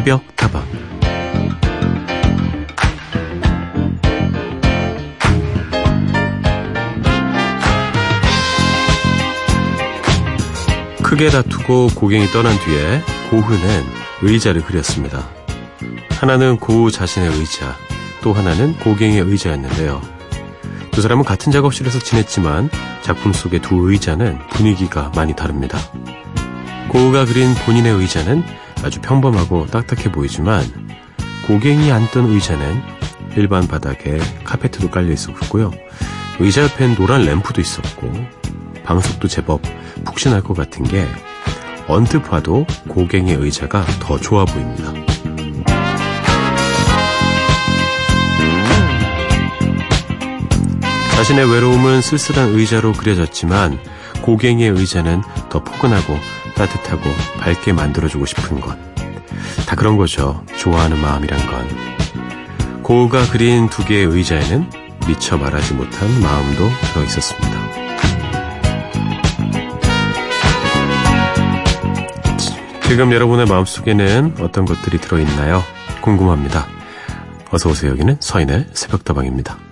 새벽 타방 크게 다투고 고갱이 떠난 뒤에 고흐는 의자를 그렸습니다. 하나는 고흐 자신의 의자, 또 하나는 고갱의 의자였는데요. 두 사람은 같은 작업실에서 지냈지만 작품 속의 두 의자는 분위기가 많이 다릅니다. 고흐가 그린 본인의 의자는 아주 평범하고 딱딱해 보이지만 고갱이 앉던 의자는 일반 바닥에 카페트도 깔려 있었고요. 의자 옆엔 노란 램프도 있었고 방석도 제법 푹신할 것 같은 게 언뜻 봐도 고갱이 의자가 더 좋아 보입니다. 자신의 외로움은 쓸쓸한 의자로 그려졌지만 고갱이의 의자는 더 포근하고 따뜻하고 밝게 만들어주고 싶은 것. 다 그런 거죠. 좋아하는 마음이란 건. 고우가 그린 두 개의 의자에는 미처 말하지 못한 마음도 들어 있었습니다. 지금 여러분의 마음속에는 어떤 것들이 들어있나요? 궁금합니다. 어서오세요. 여기는 서인의 새벽다방입니다.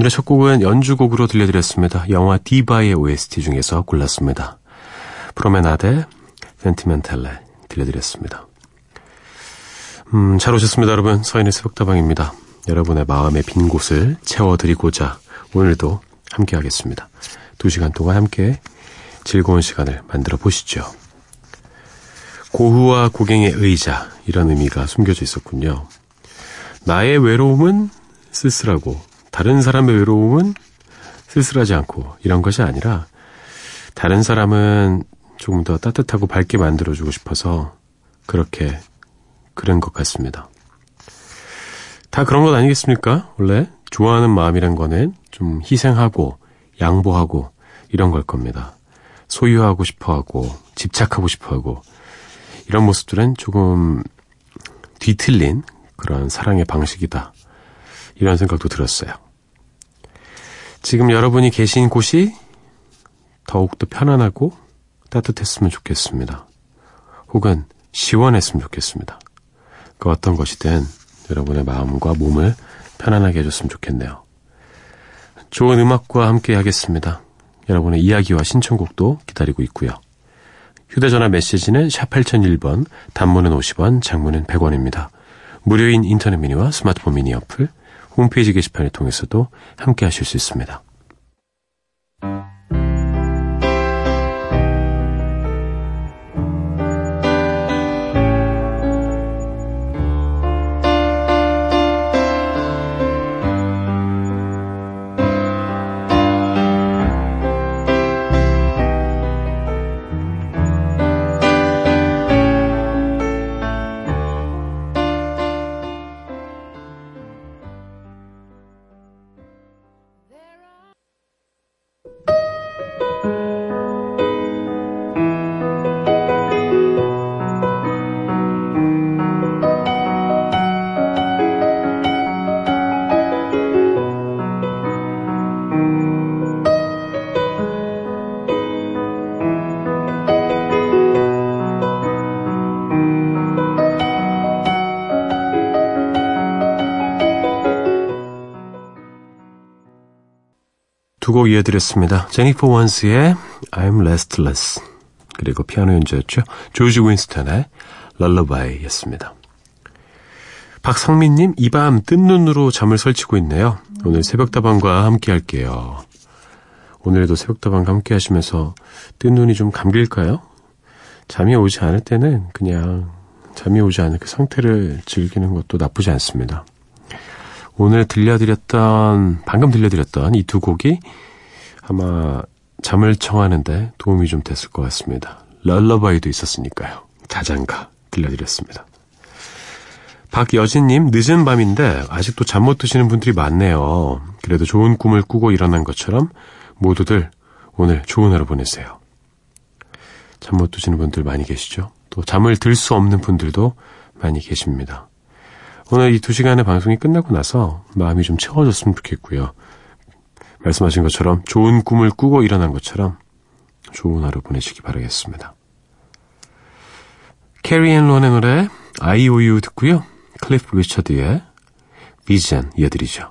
오늘의 첫 곡은 연주곡으로 들려드렸습니다. 영화 디바의 OST 중에서 골랐습니다. 프로메나데 센티멘탈레 들려드렸습니다. 음, 잘 오셨습니다, 여러분. 서인의 새벽다방입니다. 여러분의 마음의 빈 곳을 채워드리고자 오늘도 함께 하겠습니다. 두 시간 동안 함께 즐거운 시간을 만들어 보시죠. 고흐와 고갱의 의자, 이런 의미가 숨겨져 있었군요. 나의 외로움은 쓸쓸하고 다른 사람의 외로움은 쓸쓸하지 않고 이런 것이 아니라 다른 사람은 조금 더 따뜻하고 밝게 만들어주고 싶어서 그렇게 그런 것 같습니다. 다 그런 것 아니겠습니까? 원래 좋아하는 마음이란 거는 좀 희생하고 양보하고 이런 걸 겁니다. 소유하고 싶어 하고 집착하고 싶어 하고 이런 모습들은 조금 뒤틀린 그런 사랑의 방식이다. 이런 생각도 들었어요. 지금 여러분이 계신 곳이 더욱더 편안하고 따뜻했으면 좋겠습니다. 혹은 시원했으면 좋겠습니다. 그 어떤 것이든 여러분의 마음과 몸을 편안하게 해줬으면 좋겠네요. 좋은 음악과 함께 하겠습니다. 여러분의 이야기와 신청곡도 기다리고 있고요. 휴대전화 메시지는 샵 8001번, 단문은 50원, 장문은 100원입니다. 무료인 인터넷 미니와 스마트폰 미니 어플, 홈페이지 게시판을 통해서도 함께 하실 수 있습니다. 두 곡 이어드렸습니다. 제니퍼 원스의 I'm Restless 그리고 피아노 연주였죠. 조지 윈스턴의 럴러바이였습니다. 박성민님, 이 밤 뜬 눈으로 잠을 설치고 있네요. 오늘 새벽다방과 함께 할게요. 오늘도 새벽다방과 함께 하시면서 뜬 눈이 좀 감길까요? 잠이 오지 않을 때는 그냥 잠이 오지 않을 그 상태를 즐기는 것도 나쁘지 않습니다. 오늘 들려드렸던, 방금 들려드렸던 이 두 곡이 아마 잠을 청하는데 도움이 좀 됐을 것 같습니다. 럴러바이도 있었으니까요. 자장가 들려드렸습니다. 박여진님, 늦은 밤인데 아직도 잠 못 드시는 분들이 많네요. 그래도 좋은 꿈을 꾸고 일어난 것처럼 모두들 오늘 좋은 하루 보내세요. 잠 못 드시는 분들 많이 계시죠? 또 잠을 들 수 없는 분들도 많이 계십니다. 오늘 이 두 시간의 방송이 끝나고 나서 마음이 좀 채워졌으면 좋겠고요. 말씀하신 것처럼 좋은 꿈을 꾸고 일어난 것처럼 좋은 하루 보내시기 바라겠습니다. 캐리 앤 론의 노래 IOU 듣고요. 클리프 리처드의 Visions 이어드리죠.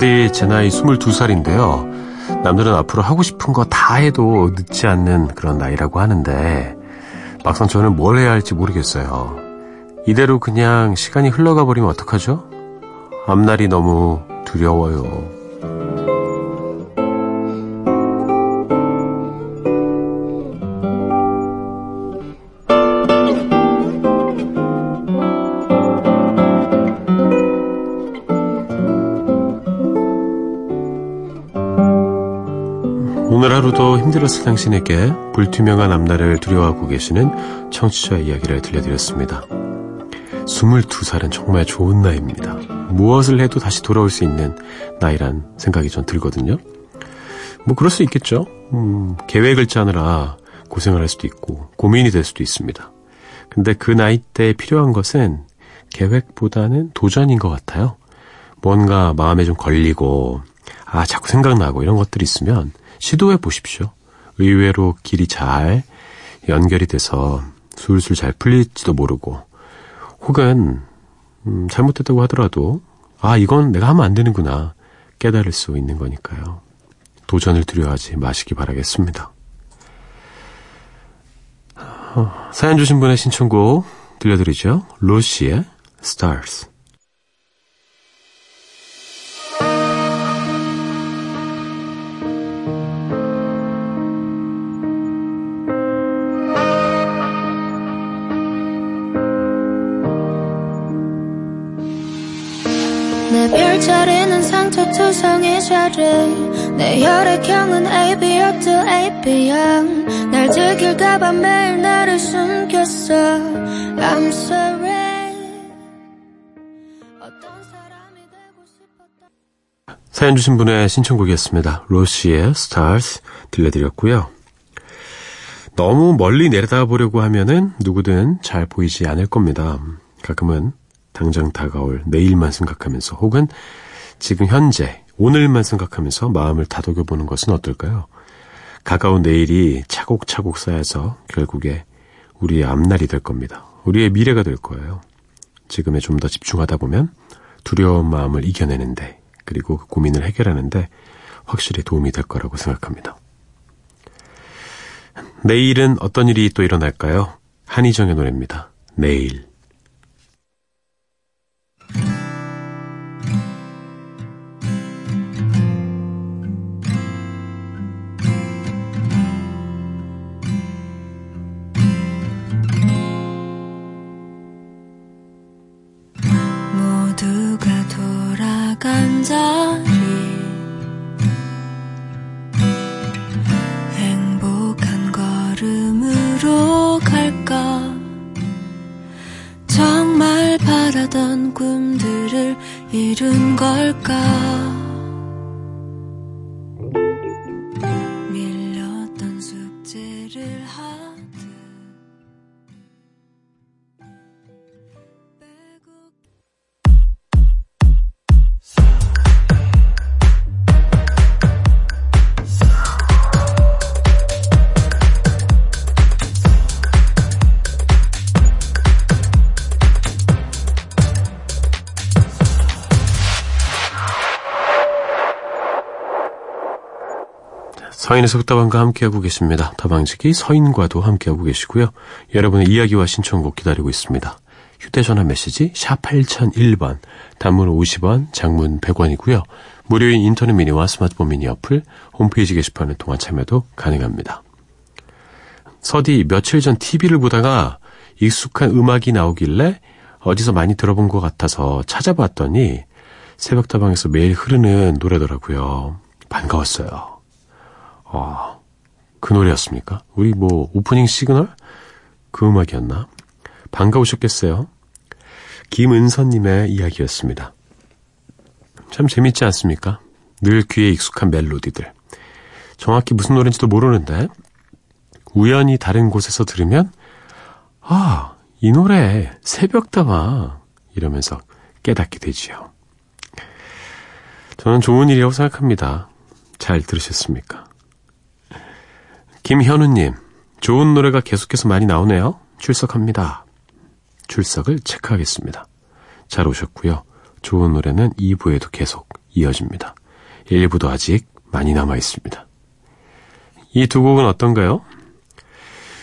서디 제 나이 22살인데요. 남들은 앞으로 하고 싶은 거 다 해도 늦지 않는 그런 나이라고 하는데 막상 저는 뭘 해야 할지 모르겠어요. 이대로 그냥 시간이 흘러가 버리면 어떡하죠? 앞날이 너무 두려워요. 힘들었을 당신에게 불투명한 앞날을 두려워하고 계시는 청취자의 이야기를 들려드렸습니다. 22살은 정말 좋은 나이입니다. 무엇을 해도 다시 돌아올 수 있는 나이란 생각이 전 들거든요. 뭐 그럴 수 있겠죠. 음, 계획을 짜느라 고생을 할 수도 있고 고민이 될 수도 있습니다. 근데 그 나이 때 필요한 것은 계획보다는 도전인 것 같아요. 뭔가 마음에 좀 걸리고 아 자꾸 생각나고 이런 것들이 있으면 시도해 보십시오. 의외로 길이 잘 연결이 돼서 술술 잘 풀릴지도 모르고 혹은 음, 잘못했다고 하더라도 아 이건 내가 하면 안 되는구나 깨달을 수 있는 거니까요. 도전을 두려워하지 마시기 바라겠습니다. 어, 사연 주신 분의 신청곡 들려드리죠. 로시의 Stars. 자리는 상처투성이 자리 내 혈액형은 AB여 또 AB형 날 들킬까봐 매일 나를 숨겼어 I'm sorry 어떤 사람이 되고 싶었다 사연 주신 분의 신청곡이었습니다. 로시의 Stars 들려드렸고요. 너무 멀리 내려다보려고 하면은 누구든 잘 보이지 않을 겁니다. 가끔은 당장 다가올 내일만 생각하면서 혹은 지금 현재 오늘만 생각하면서 마음을 다독여 보는 것은 어떨까요? 가까운 내일이 차곡차곡 쌓여서 결국에 우리의 앞날이 될 겁니다. 우리의 미래가 될 거예요. 지금에 좀 더 집중하다 보면 두려운 마음을 이겨내는데 그리고 그 고민을 해결하는데 확실히 도움이 될 거라고 생각합니다. 내일은 어떤 일이 또 일어날까요? 한희정의 노래입니다. 내일. 이룬 걸까 서인의 속다방과 함께하고 계십니다. 다방지기 서인과도 함께하고 계시고요. 여러분의 이야기와 신청곡 기다리고 있습니다. 휴대전화 메시지 샵 8001번, 단문 50원, 장문 100원이고요. 무료인 인터넷 미니와 스마트폰 미니 어플, 홈페이지 게시판을 통한 참여도 가능합니다. 서디 며칠 전 TV를 보다가 익숙한 음악이 나오길래 어디서 많이 들어본 것 같아서 찾아봤더니 새벽다방에서 매일 흐르는 노래더라고요. 반가웠어요. 아, 그 노래였습니까? 우리 뭐 오프닝 시그널? 그 음악이었나? 반가우셨겠어요? 김은선님의 이야기였습니다. 참 재밌지 않습니까? 늘 귀에 익숙한 멜로디들. 정확히 무슨 노래인지도 모르는데 우연히 다른 곳에서 들으면 아, 이 노래 새벽다방 이러면서 깨닫게 되지요. 저는 좋은 일이라고 생각합니다. 잘 들으셨습니까? 김현우님, 좋은 노래가 계속해서 많이 나오네요. 출석합니다. 출석을 체크하겠습니다. 잘 오셨고요. 좋은 노래는 2부에도 계속 이어집니다. 1부도 아직 많이 남아 있습니다. 이 두 곡은 어떤가요?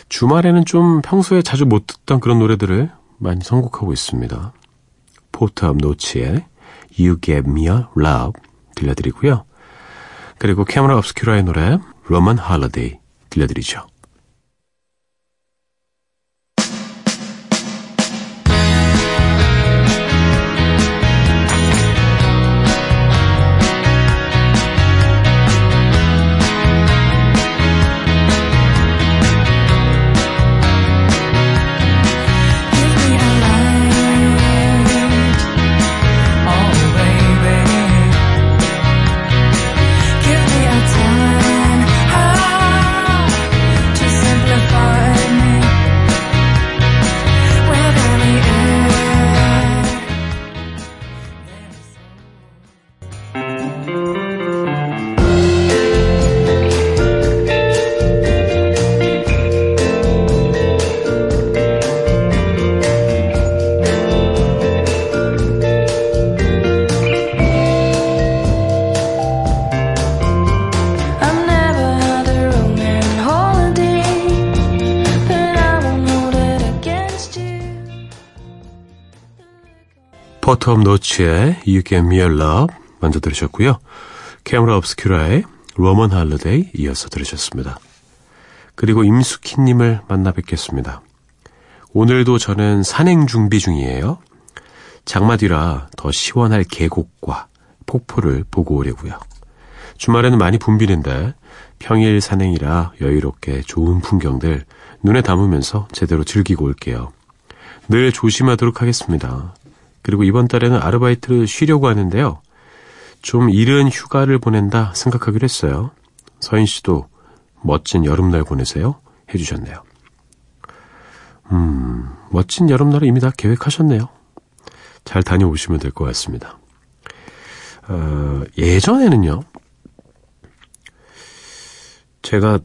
주말에는 좀 평소에 자주 못 듣던 그런 노래들을 많이 선곡하고 있습니다. 포트업 노치의 You Gave Me a Love 들려드리고요. 그리고 캐머라 업스큐라의 노래 Roman Holiday 들려드리죠. Port of Notes의 You Gave Me a Love 먼저 들으셨고요. Camera Obscura의 Roman Holiday 이어서 들으셨습니다. 그리고 임숙희님을 만나 뵙겠습니다. 오늘도 저는 산행 준비 중이에요. 장마 뒤라 더 시원할 계곡과 폭포를 보고 오려고요. 주말에는 많이 붐비는데 평일 산행이라 여유롭게 좋은 풍경들 눈에 담으면서 제대로 즐기고 올게요. 늘 조심하도록 하겠습니다. 그리고 이번 달에는 아르바이트를 쉬려고 하는데요. 좀 이른 휴가를 보낸다 생각하기로 했어요. 서인 씨도 멋진 여름날 보내세요. 해주셨네요. 음, 멋진 여름날을 이미 다 계획하셨네요. 잘 다녀오시면 될 것 같습니다. 어, 예전에는요, 제가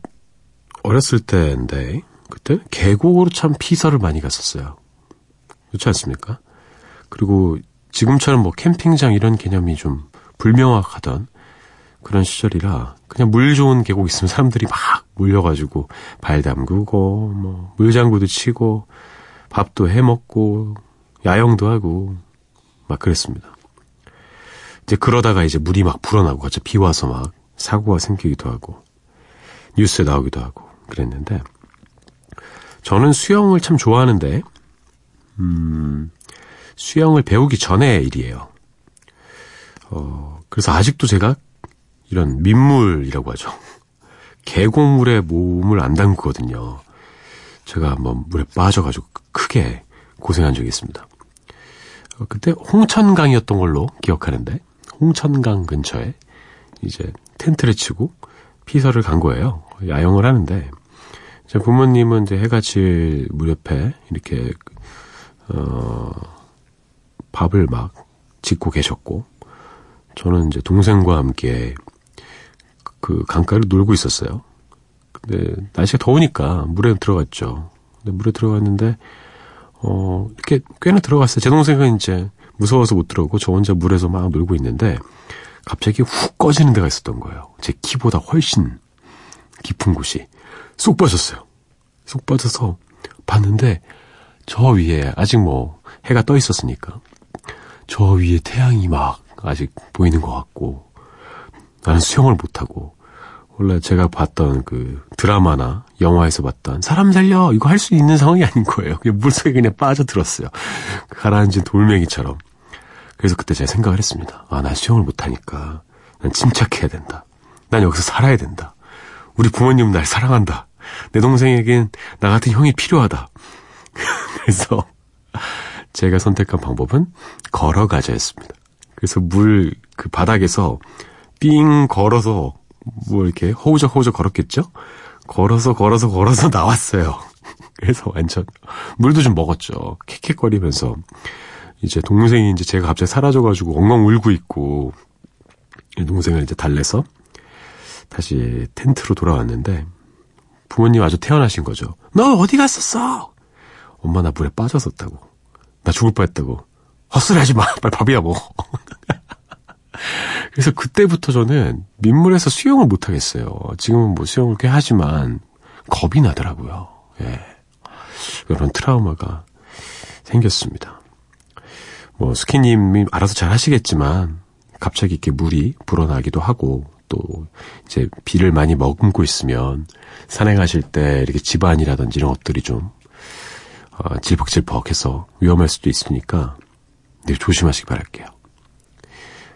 어렸을 때인데, 그때 계곡으로 참 피서를 많이 갔었어요. 그렇지 않습니까? 그리고 지금처럼 뭐 캠핑장 이런 개념이 좀 불명확하던 그런 시절이라 그냥 물 좋은 계곡 있으면 사람들이 막 몰려가지고 발 담그고 뭐 물장구도 치고 밥도 해 먹고 야영도 하고 막 그랬습니다. 이제 그러다가 이제 물이 막 불어나고 갑자기 비 와서 막 사고가 생기기도 하고 뉴스에 나오기도 하고 그랬는데 저는 수영을 참 좋아하는데 음 수영을 배우기 전의 일이에요. 어 그래서 아직도 제가 이런 민물이라고 하죠. 계곡물에 몸을 안 담그거든요. 제가 한번 물에 빠져가지고 크게 고생한 적이 있습니다. 어, 그때 홍천강이었던 걸로 기억하는데 홍천강 근처에 이제 텐트를 치고 피서를 간 거예요. 야영을 하는데 제 부모님은 이제 해가 질 무렵에 이렇게 어 밥을 막 짓고 계셨고 저는 이제 동생과 함께 그 강가를 놀고 있었어요. 근데 날씨가 더우니까 물에 들어갔죠. 근데 물에 들어갔는데 어 이렇게 꽤나 들어갔어요. 제 동생은 이제 무서워서 못 들어오고 저 혼자 물에서 막 놀고 있는데 갑자기 훅 꺼지는 데가 있었던 거예요. 제 키보다 훨씬 깊은 곳이 쏙 빠졌어요. 쏙 빠져서 봤는데 저 위에 아직 뭐 해가 떠 있었으니까 저 위에 태양이 막 아직 보이는 것 같고 나는 수영을 못하고 원래 제가 봤던 그 드라마나 영화에서 봤던 사람 살려 이거 할 수 있는 상황이 아닌 거예요. 그냥 물속에 그냥 빠져들었어요. 가라앉은 돌멩이처럼. 그래서 그때 제가 생각을 했습니다. 아, 난 수영을 못하니까 난 침착해야 된다. 난 여기서 살아야 된다. 우리 부모님은 날 사랑한다. 내 동생에겐 나 같은 형이 필요하다. 그래서 제가 선택한 방법은 걸어가자였습니다. 그래서 물 그 바닥에서 삥 걸어서 뭐 이렇게 허우적 허우적 걸었겠죠? 걸어서 걸어서 걸어서 나왔어요. 그래서 완전 물도 좀 먹었죠. 킥킥거리면서 이제 동생이 이제 제가 갑자기 사라져가지고 엉엉 울고 있고 동생을 이제 달래서 다시 텐트로 돌아왔는데 부모님 아주 태어나신 거죠. 너 어디 갔었어? 엄마 나 물에 빠졌었다고. 나 죽을 뻔했다고. 헛소리 하지 마. 빨리 밥이야 먹어. 그래서 그때부터 저는 민물에서 수영을 못 하겠어요. 지금은 뭐 수영을 꽤 하지만 겁이 나더라고요. 예. 이런 트라우마가 생겼습니다. 뭐 스키님이 알아서 잘 하시겠지만 갑자기 이렇게 물이 불어나기도 하고 또 이제 비를 많이 머금고 있으면 산에 가실 때 이렇게 집안이라든지 이런 것들이 좀 어, 질퍽질퍽해서 위험할 수도 있으니까 늘 조심하시기 바랄게요.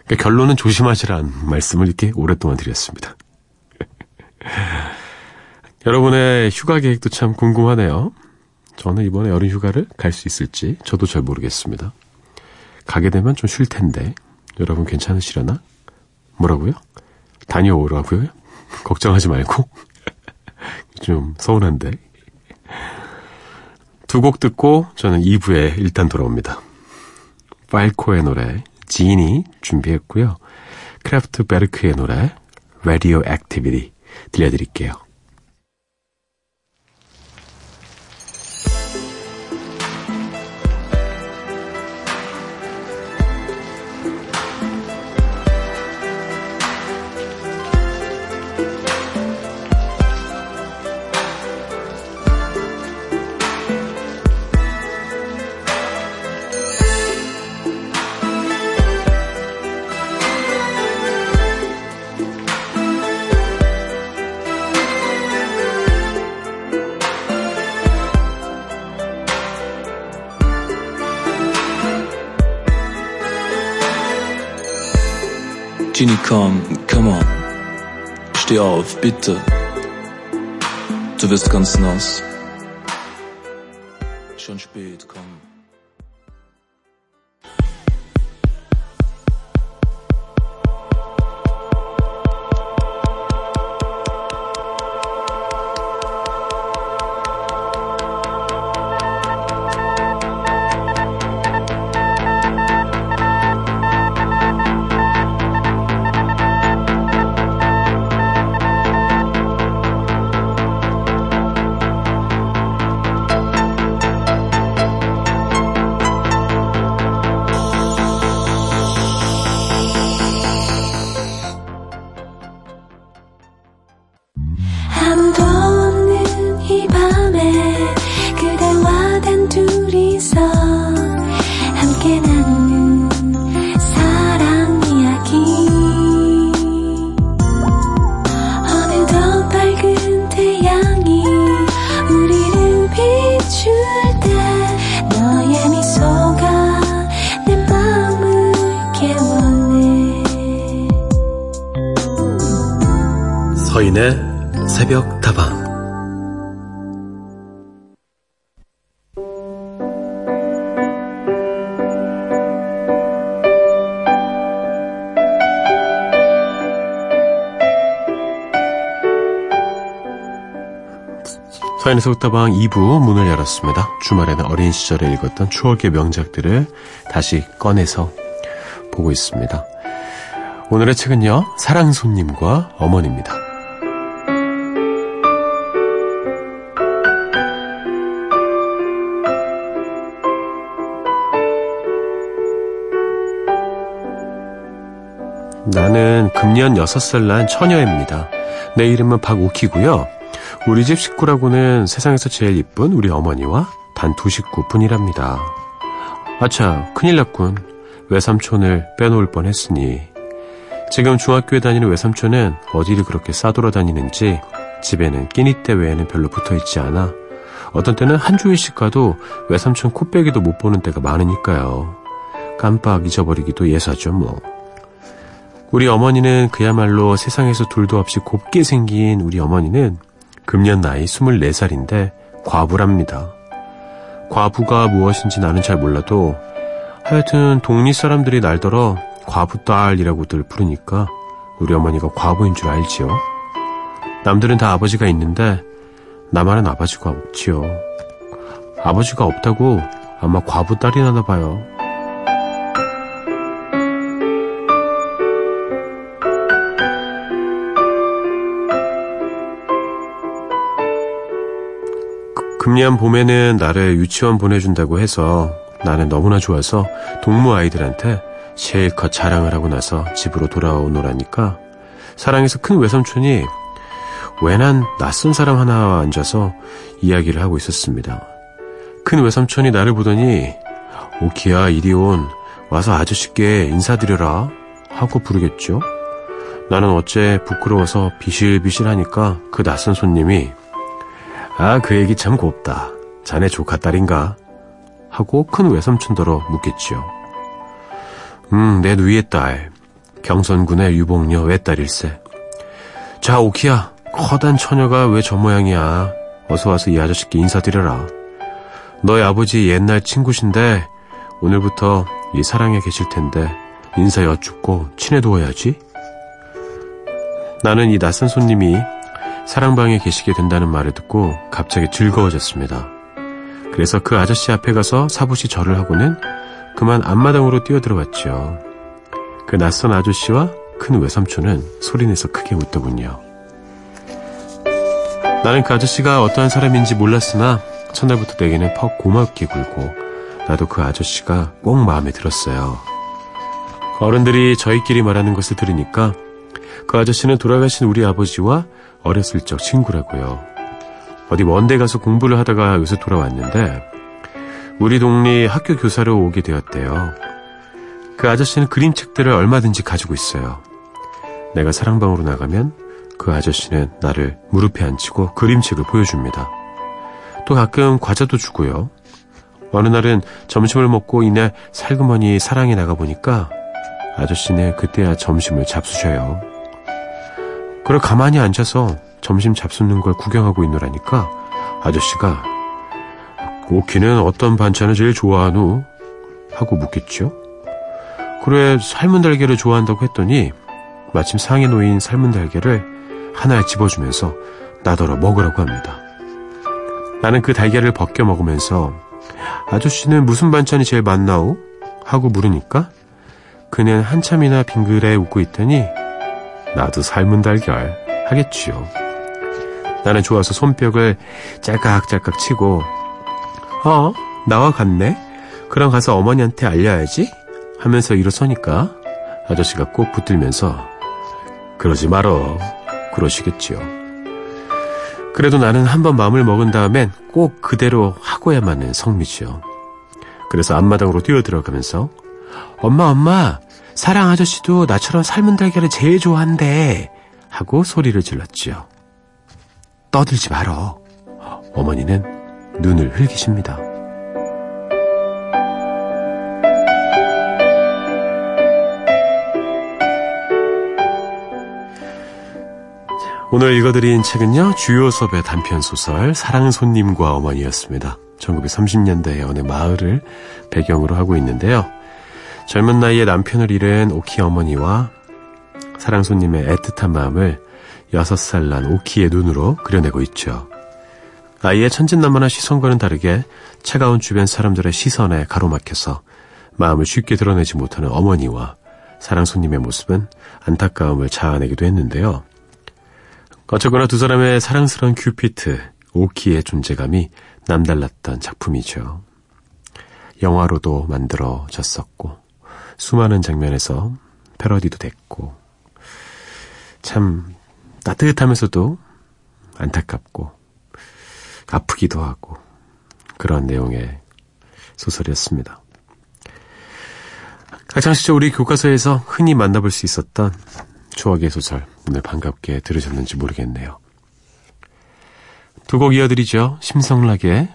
그러니까 결론은 조심하시라는 말씀을 이렇게 오랫동안 드렸습니다. 여러분의 휴가 계획도 참 궁금하네요. 저는 이번에 여름 휴가를 갈 수 있을지 저도 잘 모르겠습니다. 가게 되면 좀 쉴 텐데 여러분 괜찮으시려나? 뭐라고요? 다녀오라고요? 걱정하지 말고 좀 서운한데 두 곡 듣고 저는 2부에 일단 돌아옵니다. 팔코의 노래 지니 준비했고요. 크래프트 베르크의 노래 Radio Activity 들려드릴게요. Genie, komm, come on. Steh auf, bitte. Du wirst ganz nass. Schon spät, komm. 서인의 새벽 다방 2부 문을 열었습니다. 주말에는 어린 시절에 읽었던 추억의 명작들을 다시 꺼내서 보고 있습니다. 오늘의 책은요, 사랑 손님과 어머니입니다. 나는 금년 6살 난 처녀입니다. 내 이름은 박오키고요. 우리 집 식구라고는 세상에서 제일 이쁜 우리 어머니와 단 두 식구뿐이랍니다. 아차, 큰일 났군. 외삼촌을 빼놓을 뻔했으니. 지금 중학교에 다니는 외삼촌은 어디를 그렇게 싸돌아다니는지 집에는 끼니 때 외에는 별로 붙어있지 않아 어떤 때는 한 주일씩 가도 외삼촌 코빼기도 못 보는 때가 많으니까요. 깜빡 잊어버리기도 예사죠 뭐. 우리 어머니는 그야말로 세상에서 둘도 없이 곱게 생긴 우리 어머니는 금년 나이 24살인데 과부랍니다. 과부가 무엇인지 나는 잘 몰라도 하여튼 동리 사람들이 날더러 과부 딸이라고들 부르니까 우리 어머니가 과부인 줄 알지요. 남들은 다 아버지가 있는데 나만은 아버지가 없지요. 아버지가 없다고 아마 과부 딸이 나나 봐요. 금년 봄에는 나를 유치원 보내준다고 해서 나는 너무나 좋아서 동무 아이들한테 실컷 자랑을 하고 나서 집으로 돌아오노라니까 사랑해서 큰 외삼촌이 왜난 낯선 사람 하나와 앉아서 이야기를 하고 있었습니다. 큰 외삼촌이 나를 보더니 오키야 이리 온 와서 아저씨께 인사드려라 하고 부르겠죠. 나는 어째 부끄러워서 비실비실하니까 그 낯선 손님이 아, 그 얘기 참 곱다. 자네 조카 딸인가? 하고 큰 외삼촌더러 묻겠지요. 음, 내 누이의 딸. 경선군의 유복녀 외딸일세. 자, 오키야. 커단 처녀가 왜 저 모양이야. 어서 와서 이 아저씨께 인사드려라. 너희 아버지 옛날 친구신데 오늘부터 이 사랑에 계실 텐데 인사 여쭙고 친해두어야지. 나는 이 낯선 손님이 사랑방에 계시게 된다는 말을 듣고 갑자기 즐거워졌습니다. 그래서 그 아저씨 앞에 가서 사부시 절을 하고는 그만 앞마당으로 뛰어들어갔죠. 그 낯선 아저씨와 큰 외삼촌은 소리내서 크게 웃더군요. 나는 그 아저씨가 어떠한 사람인지 몰랐으나 첫날부터 내게는 퍽 고맙게 굴고 나도 그 아저씨가 꼭 마음에 들었어요. 어른들이 저희끼리 말하는 것을 들으니까 그 아저씨는 돌아가신 우리 아버지와 어렸을 적 친구라고요. 어디 먼데 가서 공부를 하다가 요새 돌아왔는데 우리 동네 학교 교사로 오게 되었대요. 그 아저씨는 그림책들을 얼마든지 가지고 있어요. 내가 사랑방으로 나가면 그 아저씨는 나를 무릎에 앉히고 그림책을 보여줍니다. 또 가끔 과자도 주고요. 어느 날은 점심을 먹고 이내 살그머니 사랑에 나가보니까 아저씨는 그때야 점심을 잡수셔요. 그걸 가만히 앉아서 점심 잡수는 걸 구경하고 있노라니까 아저씨가 오키는 어떤 반찬을 제일 좋아하노? 하고 묻겠죠. 그래 삶은 달걀을 좋아한다고 했더니 마침 상에 놓인 삶은 달걀을 하나 집어주면서 나더러 먹으라고 합니다. 나는 그 달걀을 벗겨 먹으면서 아저씨는 무슨 반찬이 제일 맛나오? 하고 물으니까 그는 한참이나 빙그레 웃고 있더니 나도 삶은 달걀 하겠지요. 나는 좋아서 손뼉을 짤깍짤깍 치고 어? 나와 같네? 그럼 가서 어머니한테 알려야지? 하면서 일어서니까 아저씨가 꼭 붙들면서 그러지 말어. 그러시겠지요. 그래도 나는 한번 마음을 먹은 다음엔 꼭 그대로 하고야만은 성미지요. 그래서 앞마당으로 뛰어들어가면서 엄마 엄마 사랑 아저씨도 나처럼 삶은 달걀을 제일 좋아한대 하고 소리를 질렀지요. 떠들지 말어. 어머니는 눈을 흘기십니다. 오늘 읽어드린 책은요, 주요섭의 단편 소설, 사랑 손님과 어머니였습니다. 1930년대의 어느 마을을 배경으로 하고 있는데요. 젊은 나이에 남편을 잃은 오키 어머니와 사랑 손님의 애틋한 마음을 6살 난 오키의 눈으로 그려내고 있죠. 아이의 천진난만한 시선과는 다르게 차가운 주변 사람들의 시선에 가로막혀서 마음을 쉽게 드러내지 못하는 어머니와 사랑 손님의 모습은 안타까움을 자아내기도 했는데요. 어쨌거나 두 사람의 사랑스러운 큐피트, 오키의 존재감이 남달랐던 작품이죠. 영화로도 만들어졌었고, 수많은 장면에서 패러디도 됐고, 참 따뜻하면서도 안타깝고, 아프기도 하고, 그런 내용의 소설이었습니다. 학창시절 우리 교과서에서 흔히 만나볼 수 있었던 추억의 소설, 오늘 반갑게 들으셨는지 모르겠네요. 두 곡 이어드리죠. 심성락의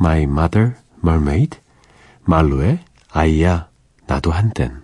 My Mother Mermaid, 말로의 아이야 나도 한땐.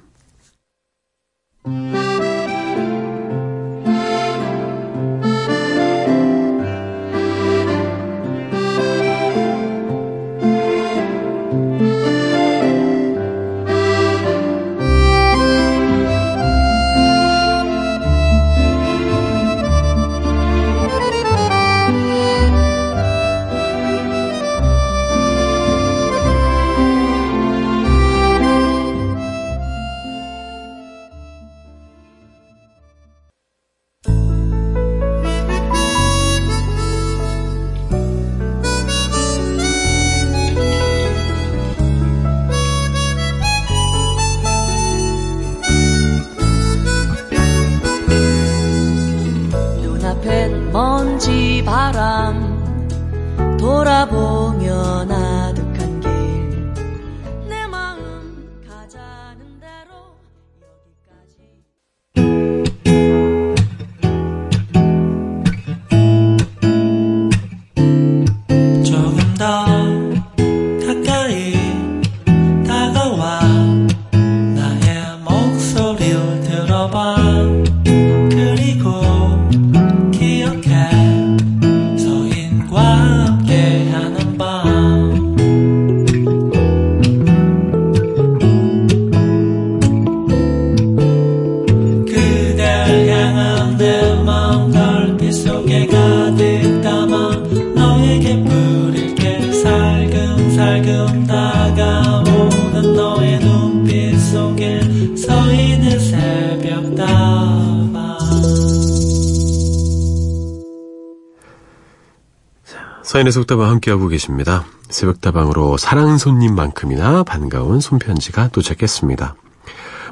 서인의 속다방 함께하고 계십니다. 새벽다방으로 사랑 손님만큼이나 반가운 손편지가 도착했습니다.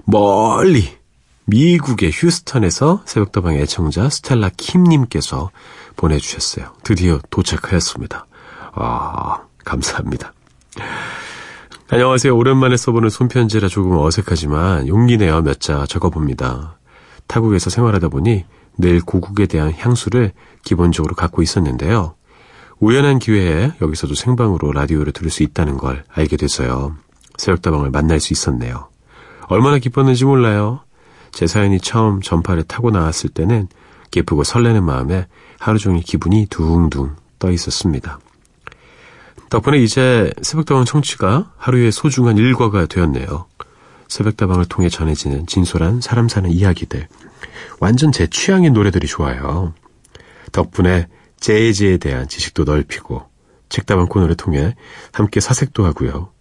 멀리 미국의 휴스턴에서 새벽다방 애청자 스텔라 킴님께서 보내주셨어요. 드디어 도착하였습니다. 아, 감사합니다. 안녕하세요. 오랜만에 써보는 손편지라 조금 어색하지만 용기 내어 몇 자 적어봅니다. 타국에서 생활하다 보니 늘 고국에 대한 향수를 기본적으로 갖고 있었는데요. 우연한 기회에 여기서도 생방으로 라디오를 들을 수 있다는 걸 알게 돼서요. 새벽다방을 만날 수 있었네요. 얼마나 기뻤는지 몰라요. 제 사연이 처음 전파를 타고 나왔을 때는 기쁘고 설레는 마음에 하루 종일 기분이 둥둥 떠 있었습니다. 덕분에 이제 새벽다방 청취가 하루의 소중한 일과가 되었네요. 새벽다방을 통해 전해지는 진솔한 사람 사는 이야기들. 완전 제 취향의 노래들이 좋아요. 덕분에 재즈에 대한 지식도 넓히고 책다방 코너를 통해 함께 사색도 하고요.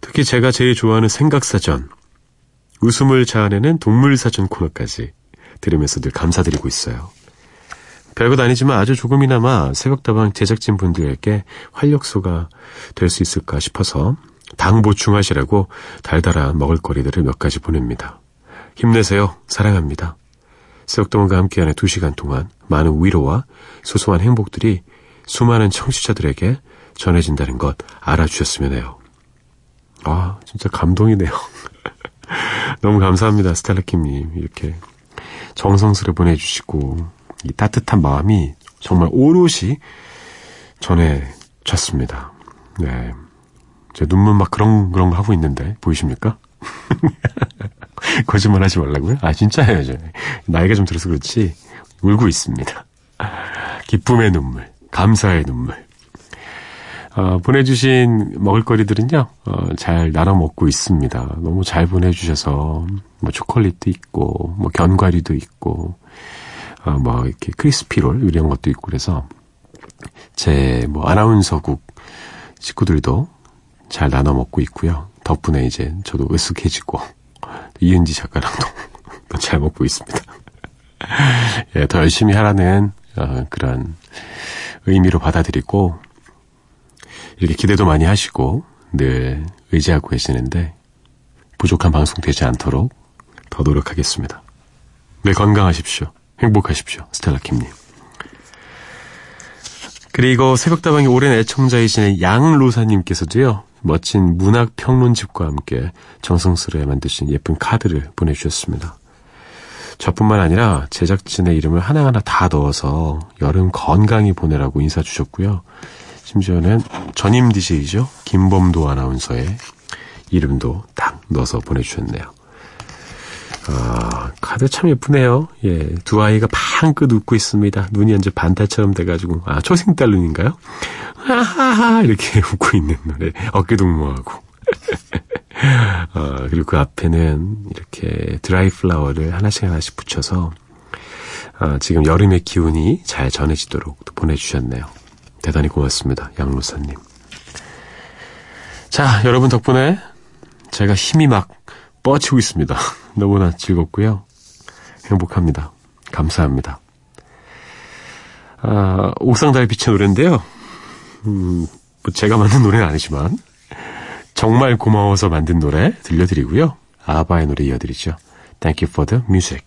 특히 제가 제일 좋아하는 생각사전, 웃음을 자아내는 동물사전 코너까지 들으면서 늘 감사드리고 있어요. 별것 아니지만 아주 조금이나마 새벽다방 제작진 분들에게 활력소가 될 수 있을까 싶어서 당 보충하시라고 달달한 먹을거리들을 몇 가지 보냅니다. 힘내세요. 사랑합니다. 새벽다방과 함께하는 두 시간 동안 많은 위로와 소소한 행복들이 수많은 청취자들에게 전해진다는 것 알아주셨으면 해요. 아, 진짜 감동이네요. 너무 감사합니다, 스텔라킴님. 이렇게 정성스레 보내주시고, 이 따뜻한 마음이 정말 오롯이 전해졌습니다. 네. 제 눈물 막 그렁그렁 하고 있는데, 보이십니까? 거짓말 하지 말라고요? 아, 진짜예요, 저. 나이가 좀 들어서 그렇지. 울고 있습니다. 기쁨의 눈물, 감사의 눈물. 어, 보내주신 먹을거리들은요, 어, 잘 나눠 먹고 있습니다. 너무 잘 보내주셔서, 뭐, 초콜릿도 있고, 뭐, 견과류도 있고, 어, 뭐, 이렇게 크리스피롤, 이런 것도 있고, 그래서, 제, 뭐, 아나운서국 식구들도 잘 나눠 먹고 있고요. 덕분에 이제 저도 으쓱해지고, 이은지 작가랑도 잘 먹고 있습니다. 예, 더 열심히 하라는, 어, 그런 의미로 받아들이고, 이렇게 기대도 많이 하시고 늘 의지하고 계시는데 부족한 방송 되지 않도록 더 노력하겠습니다. 늘 건강하십시오. 행복하십시오. 스텔라킴님. 그리고 새벽다방의 오랜 애청자이신 양로사님께서도요, 멋진 문학 평론집과 함께 정성스레 만드신 예쁜 카드를 보내주셨습니다. 저뿐만 아니라 제작진의 이름을 하나하나 다 넣어서 여름 건강히 보내라고 인사 주셨고요. 심지어는 전임 DJ죠. 김범도 아나운서의 이름도 딱 넣어서 보내주셨네요. 아, 카드 참 예쁘네요. 예, 두 아이가 팡긋 웃고 있습니다. 눈이 이제 반달처럼 돼가지고, 아, 초생딸 눈인가요? 하하하, 이렇게 웃고 있는 노래. 어깨 동무하고. 아, 그리고 그 앞에는 이렇게 드라이 플라워를 하나씩 하나씩 붙여서, 아, 지금 여름의 기운이 잘 전해지도록 또 보내주셨네요. 대단히 고맙습니다. 양로사님. 자, 여러분 덕분에 제가 힘이 막 뻗치고 있습니다. 너무나 즐겁고요. 행복합니다. 감사합니다. 아, 옥상달빛의 노래인데요. 음, 뭐 제가 만든 노래는 아니지만 정말 고마워서 만든 노래 들려드리고요. 아바의 노래 이어드리죠. Thank you for the music.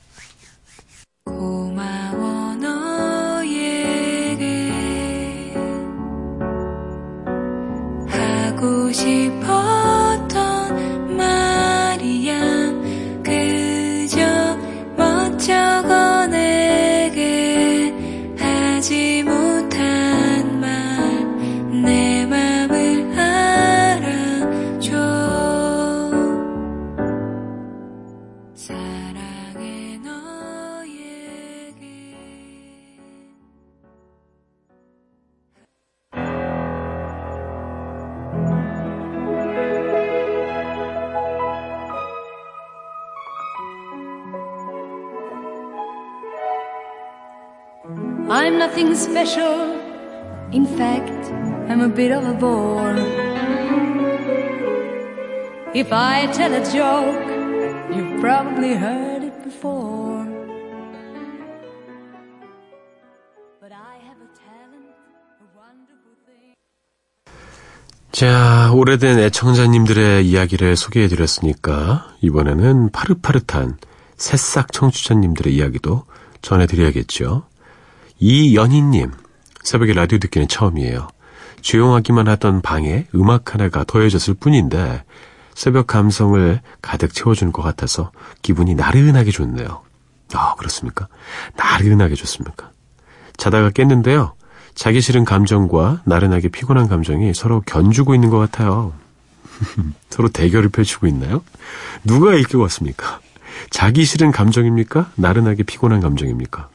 I'm nothing special. In fact, I'm a bit of a bore. If I tell a joke, you've probably heard it before. But I have a talent, a wonderful thing. 자, 오래된 애청자님들의 이야기를 소개해드렸으니까 이번에는 파릇파릇한 새싹 청취자님들의 이야기도 전해드려야겠죠. 이연희님, 새벽에 라디오 듣기는 처음이에요. 조용하기만 하던 방에 음악 하나가 더해졌을 뿐인데 새벽 감성을 가득 채워주는 것 같아서 기분이 나른하게 좋네요. 아, 그렇습니까? 나른하게 좋습니까? 자다가 깼는데요. 자기 싫은 감정과 나른하게 피곤한 감정이 서로 견주고 있는 것 같아요. 서로 대결을 펼치고 있나요? 누가 이길 것 같습니까? 자기 싫은 감정입니까? 나른하게 피곤한 감정입니까?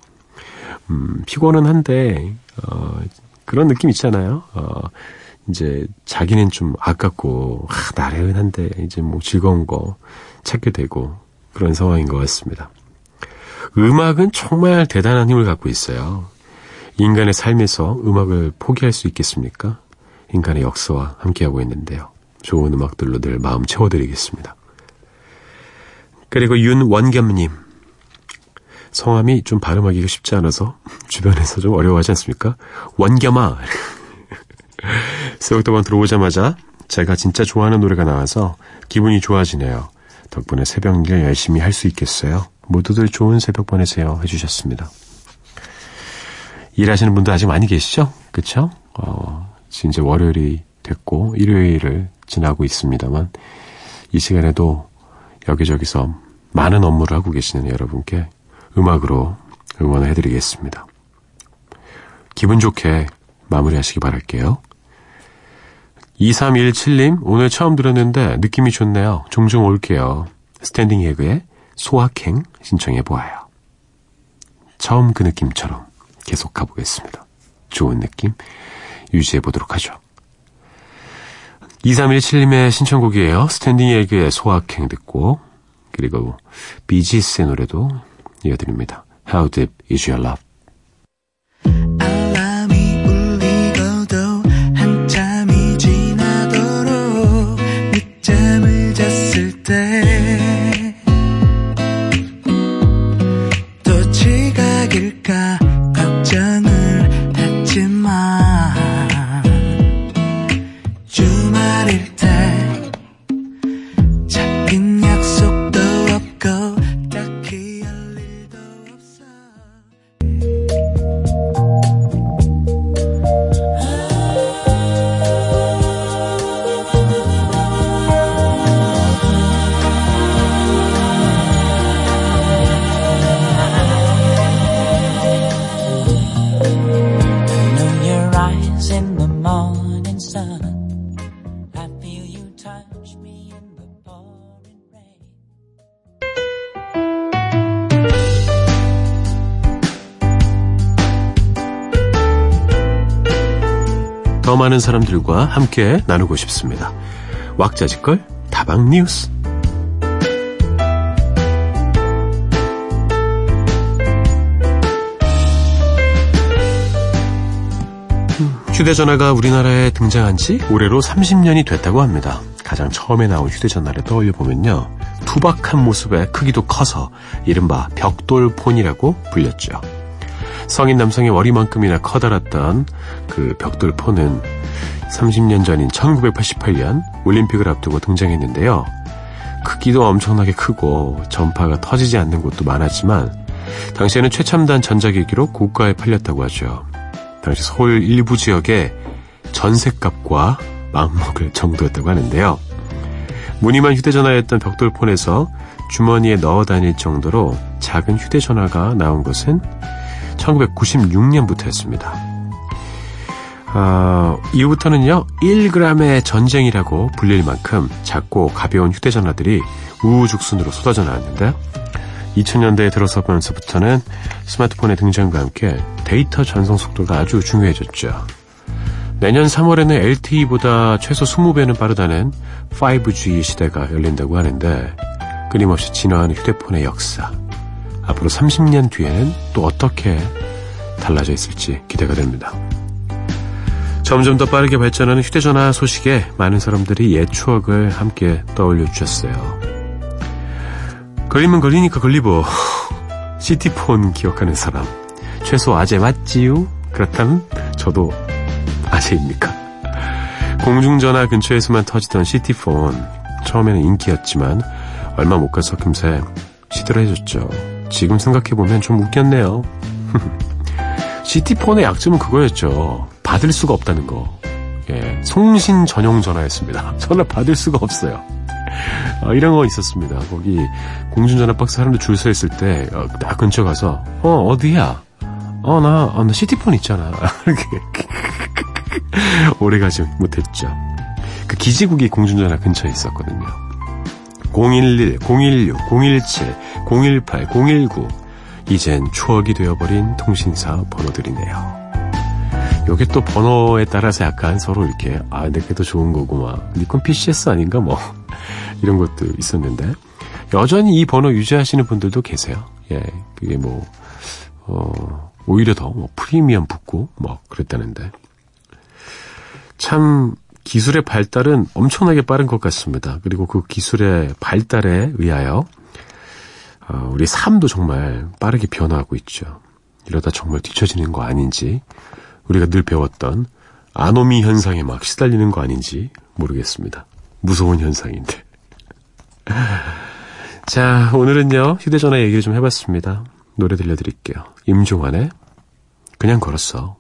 음, 피곤은 한데, 어, 그런 느낌 있잖아요. 어, 이제 자기는 좀 아깝고, 아, 나른한데, 이제 뭐 즐거운 거 찾게 되고, 그런 상황인 것 같습니다. 음악은 정말 대단한 힘을 갖고 있어요. 인간의 삶에서 음악을 포기할 수 있겠습니까? 인간의 역사와 함께하고 있는데요. 좋은 음악들로 늘 마음 채워드리겠습니다. 그리고 윤원겸님. 성함이 좀 발음하기가 쉽지 않아서 주변에서 좀 어려워하지 않습니까? 원겸아. 새벽도방 들어오자마자 제가 진짜 좋아하는 노래가 나와서 기분이 좋아지네요. 덕분에 새벽 일 열심히 할 수 있겠어요. 모두들 좋은 새벽 보내세요. 해주셨습니다. 일하시는 분도 아직 많이 계시죠? 그쵸? 어, 이제 월요일이 됐고, 일요일을 지나고 있습니다만, 이 시간에도 여기저기서 많은 업무를 하고 계시는 여러분께 음악으로 응원을 해드리겠습니다. 기분 좋게 마무리하시기 바랄게요. 2317님, 오늘 처음 들었는데 느낌이 좋네요. 종종 올게요. 스탠딩 에그의 소확행 신청해 보아요. 처음 그 느낌처럼 계속 가보겠습니다. 좋은 느낌 유지해 보도록 하죠. 2317님의 신청곡이에요. 스탠딩 에그의 소확행 듣고 그리고 비지스의 노래도 이어드립니다. How Deep Is Your Love 때 사람들과 함께 나누고 싶습니다. 왁자지껄 다방 뉴스 휴대전화가 우리나라에 등장한 지 올해로 30년이 됐다고 합니다. 가장 처음에 나온 휴대전화를 떠올려 보면요. 투박한 모습에 크기도 커서 이른바 벽돌폰이라고 불렸죠. 성인 남성의 머리만큼이나 커다랐던 그 벽돌폰은 30년 전인 1988년 올림픽을 앞두고 등장했는데요. 크기도 엄청나게 크고 전파가 터지지 않는 곳도 많았지만 당시에는 최첨단 전자기기로 고가에 팔렸다고 하죠. 당시 서울 일부 지역에 전셋값과 막먹을 정도였다고 하는데요. 무늬만 휴대전화였던 벽돌폰에서 주머니에 넣어 다닐 정도로 작은 휴대전화가 나온 것은 1996년부터였습니다. 아, 이후부터는요, 1g의 전쟁이라고 불릴 만큼 작고 가벼운 휴대전화들이 우후죽순으로 쏟아져 나왔는데요. 2000년대에 들어서면서부터는 스마트폰의 등장과 함께 데이터 전송 속도가 아주 중요해졌죠. 내년 3월에는 LTE보다 최소 20배는 빠르다는 5G 시대가 열린다고 하는데 끊임없이 진화하는 휴대폰의 역사. 앞으로 30년 뒤에는 또 어떻게 달라져 있을지 기대가 됩니다. 점점 더 빠르게 발전하는 휴대전화 소식에 많은 사람들이 옛 추억을 함께 떠올려 주셨어요. 걸리면 걸리니까 걸리고 시티폰 기억하는 사람 최소 아재 맞지요? 그렇다면 저도 아재입니까? 공중전화 근처에서만 터지던 시티폰 처음에는 인기였지만 얼마 못 가서 금세 시들해졌죠. 지금 생각해보면 좀 웃겼네요. 시티폰의 약점은 그거였죠. 받을 수가 없다는 거. 예, 송신 전용 전화였습니다. 전화 받을 수가 없어요. 어, 이런 거 있었습니다. 거기 공중전화 박스 사람들 줄 서 있을 때, 어, 딱 근처 가서, 어, 어디야? 어, 나, 어, 나 시티폰 있잖아. 이렇게. 오래 가지 못했죠. 그 기지국이 공중전화 근처에 있었거든요. 011, 016, 017, 018, 019. 이젠 추억이 되어버린 통신사 번호들이네요. 요게 또 번호에 따라서 약간 서로 이렇게, 아, 내게 더 좋은 거고, 막, 니콘 PCS 아닌가, 뭐. 이런 것도 있었는데. 여전히 이 번호 유지하시는 분들도 계세요. 예, 그게 뭐, 어, 오히려 더, 뭐, 프리미엄 붙고, 뭐, 그랬다는데. 참, 기술의 발달은 엄청나게 빠른 것 같습니다. 그리고 그 기술의 발달에 의하여, 어, 우리 삶도 정말 빠르게 변화하고 있죠. 이러다 정말 뒤처지는 거 아닌지, 우리가 늘 배웠던 아노미 현상에 막 시달리는 거 아닌지 모르겠습니다. 무서운 현상인데. 자, 오늘은요, 휴대전화 얘기를 좀 해봤습니다. 노래 들려드릴게요. 임종환의 그냥 걸었어.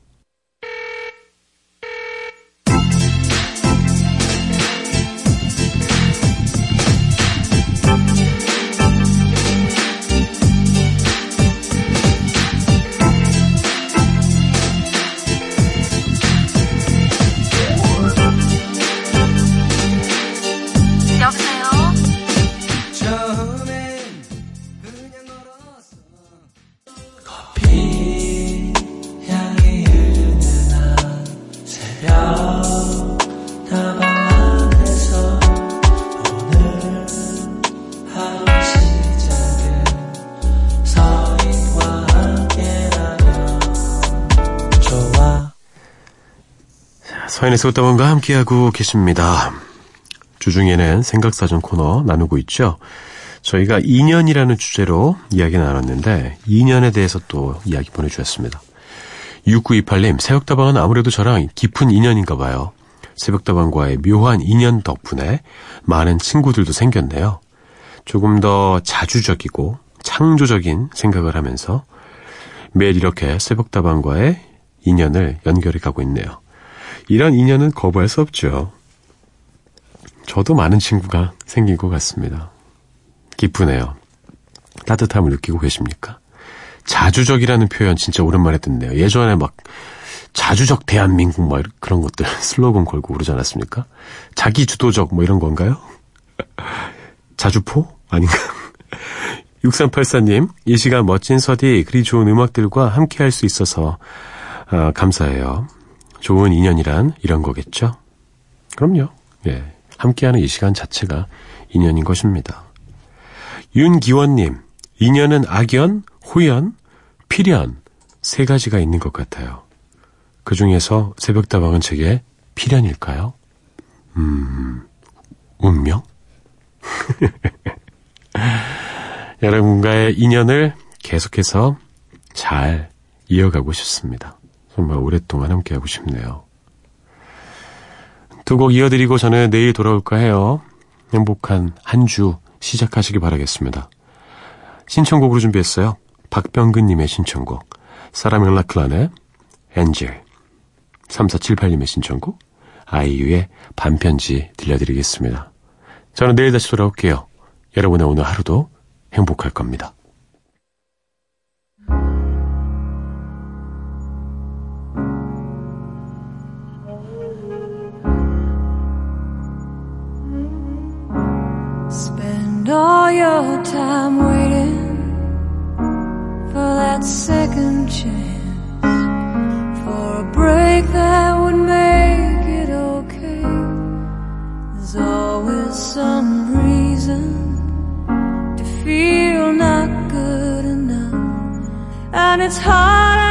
서인의 속담원과 함께하고 계십니다. 주중에는 생각사전 코너 나누고 있죠. 저희가 2년이라는 주제로 이야기 나눴는데 2년에 대해서 또 이야기 보내주셨습니다. 6928님, 새벽다방은 아무래도 저랑 깊은 인연인가 봐요. 새벽다방과의 묘한 인연 덕분에 많은 친구들도 생겼네요. 조금 더 자주적이고 창조적인 생각을 하면서 매일 이렇게 새벽다방과의 인연을 연결해 가고 있네요. 이런 인연은 거부할 수 없죠. 저도 많은 친구가 생긴 것 같습니다. 기쁘네요. 따뜻함을 느끼고 계십니까? 자주적이라는 표현 진짜 오랜만에 듣네요. 예전에 막 자주적 대한민국 뭐 이런- 그런 것들 슬로건 걸고 그러지 않았습니까? 자기 주도적 뭐 이런 건가요? 자주포? 아닌가? 6384님, 이 시간 멋진 서디, 그리 좋은 음악들과 함께 할 수 있어서 아, 감사해요. 좋은 인연이란 이런 거겠죠? 그럼요. 예. 함께하는 이 시간 자체가 인연인 것입니다. 윤기원님, 인연은 악연, 호연, 필연 세 가지가 있는 것 같아요. 그 중에서 새벽다방은 제게 필연일까요? 음, 운명? 여러분과의 인연을 계속해서 잘 이어가고 싶습니다. 정말 오랫동안 함께하고 싶네요. 두 곡 이어드리고 저는 내일 돌아올까 해요. 행복한 한 주 시작하시기 바라겠습니다. 신청곡으로 준비했어요. 박병근님의 신청곡. 사라멜 라클란의 엔젤. 3478님의 신청곡. 아이유의 반편지 들려드리겠습니다. 저는 내일 다시 돌아올게요. 여러분의 오늘 하루도 행복할 겁니다. All your time waiting for that second chance, for a break that would make it okay. There's always some reason to feel not good enough, and it's hard.